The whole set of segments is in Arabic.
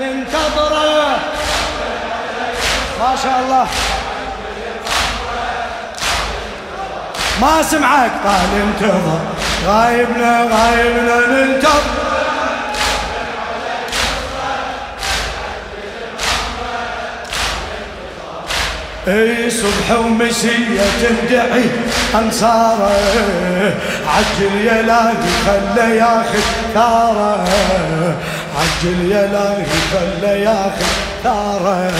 ننتظره ما شاء الله. ما سمعك؟ قال انتظر. غايبنا غايبنا ننتظر إي صبح ومسية تدعي أنصاره. عجل يا لاهي خلى ياخذ ثاره عجل يا لاهي خلى ياخذ ثاره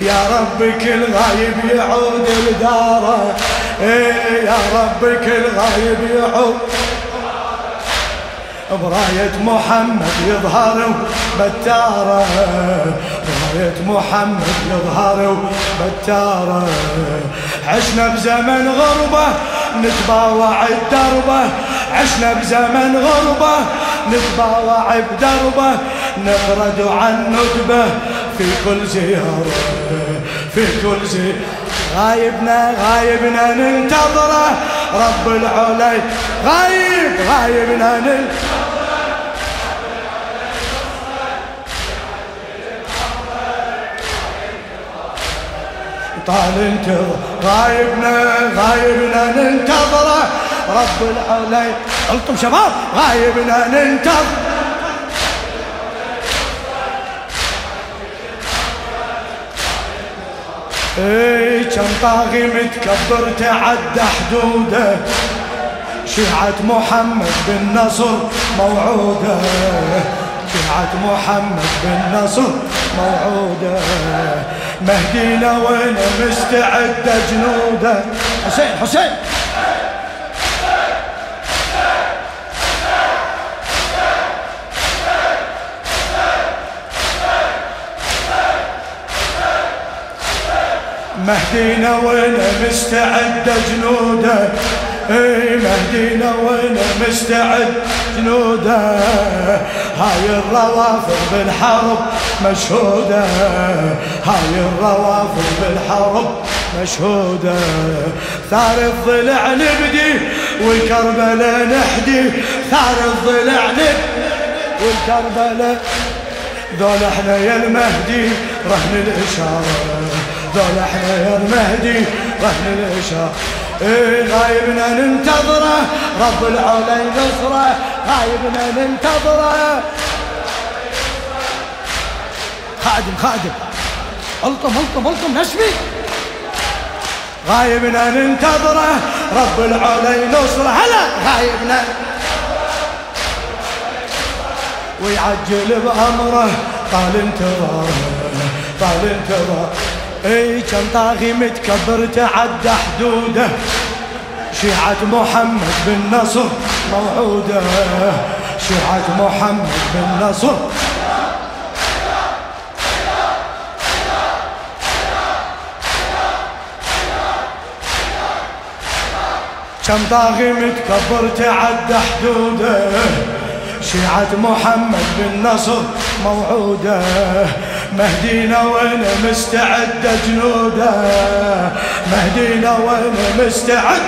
يا رب كل غايب يعود لداره. اي يا رب كل غايب يعود. براية محمد يظهر بتارة براية محمد يظهر بتارة عشنا بزمن غربة نتباوع الدربة. عشنا بزمن غربة نتباوع بدربة نغرد عن ندبة. في كل زيارة في كل زيارة غايبنا غايبنا ننتظره. رب العلي غايب غايبنا ننتظره. طال انتظر غايبنا غايبنا ننتظره. رب العلي قلتم شباب؟ غايبنا ننتظر. اي كم طاغي متكبر تعدى حدوده. شيعة محمد بالنصر موعوده. شيعة محمد بالنصر موعوده. مهدينا وين مستعد جنوده. حسين حسين. مهدينا وين مستعد جنوده؟ اي مهدينا وين مستعد جنوده؟ هاي الروافض بالحرب مشهودة. هاي الروافض بالحرب مشهودة. ثار الضلع نبدي والكربلاء نحدي ثار الضلع نبدي والكربلاء ذول إحنا يا المهدي رهن الإشارة. ذول إحنا يا المهدي رهن الاشاره إيه غايبنا ننتظره رب العلا ينصره غايبنا ننتظره. خادم خادم. ألطم ألطم ألطم نشبي غايبنا ننتظره رب العلا ينصره. هلا غايبنا. ويعجل بأمره. طال انتظاره طال انتظاره. إي كان طاغي متكبر تعدى حدوده. شيعة محمد بالنصر موعودة. شيعة محمد بالنصر كم طاغي متكبر تعدى حدوده. شيعة محمد بالنصر موعودة. مهدينا وين مستعد جنوده. مهدينا وين مستعد.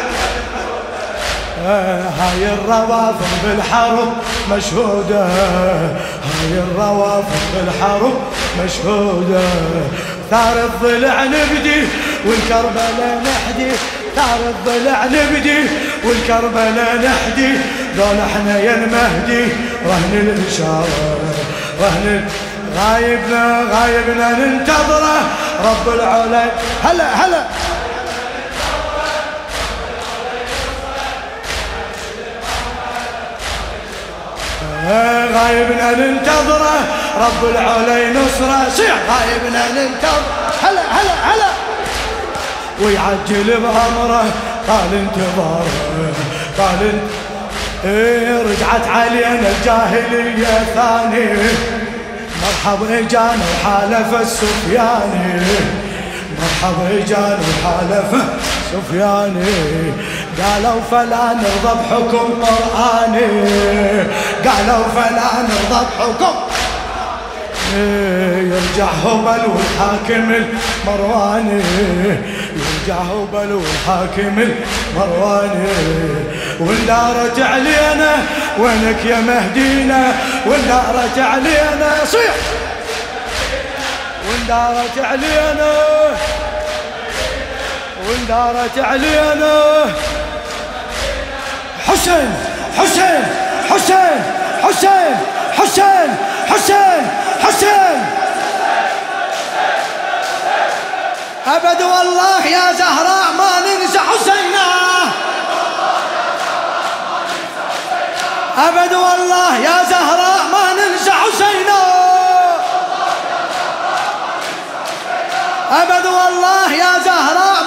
هاي الروافض بالحرب مشهودة. هاي الروافض بالحرب مشهودة. ثار الضلع نبدي والكربلاء نحدي. ثار الضلع نبدي والكربلاء نحدي. دول إحنا يا المهدي رهن الإشارة رهن غايبنا غايبنا ننتظره. رب العلا هلا هلا. غايبنا ننتظره. رب العلا ينصره صيح. غايبنا ننتظر هلا هلا هلا. ويعجل بأمره. قال انتظار. قال إيه رجعت علينا الجاهلية ثاني مرحبا اجانا وحالف السفياني. مرحبا اجانا وحالف سفياني قالوا فلا نرضى بحكم قرآني. قالوا فلا نرضى بحكم يرجع هبل والحاكم المرواني. يرجع هبل والحاكم المرواني. والدارت علينا وينك يا مهدينا؟ والنار علينا صيح! والنار علينا والنار علينا حسين! حسين! حسين! حسين! حسين حسين حسين. أبد والله يا زهراء ما ننسى حسينا أبد والله يا زهراء ما ننسى حسينا أبد والله يا زهراء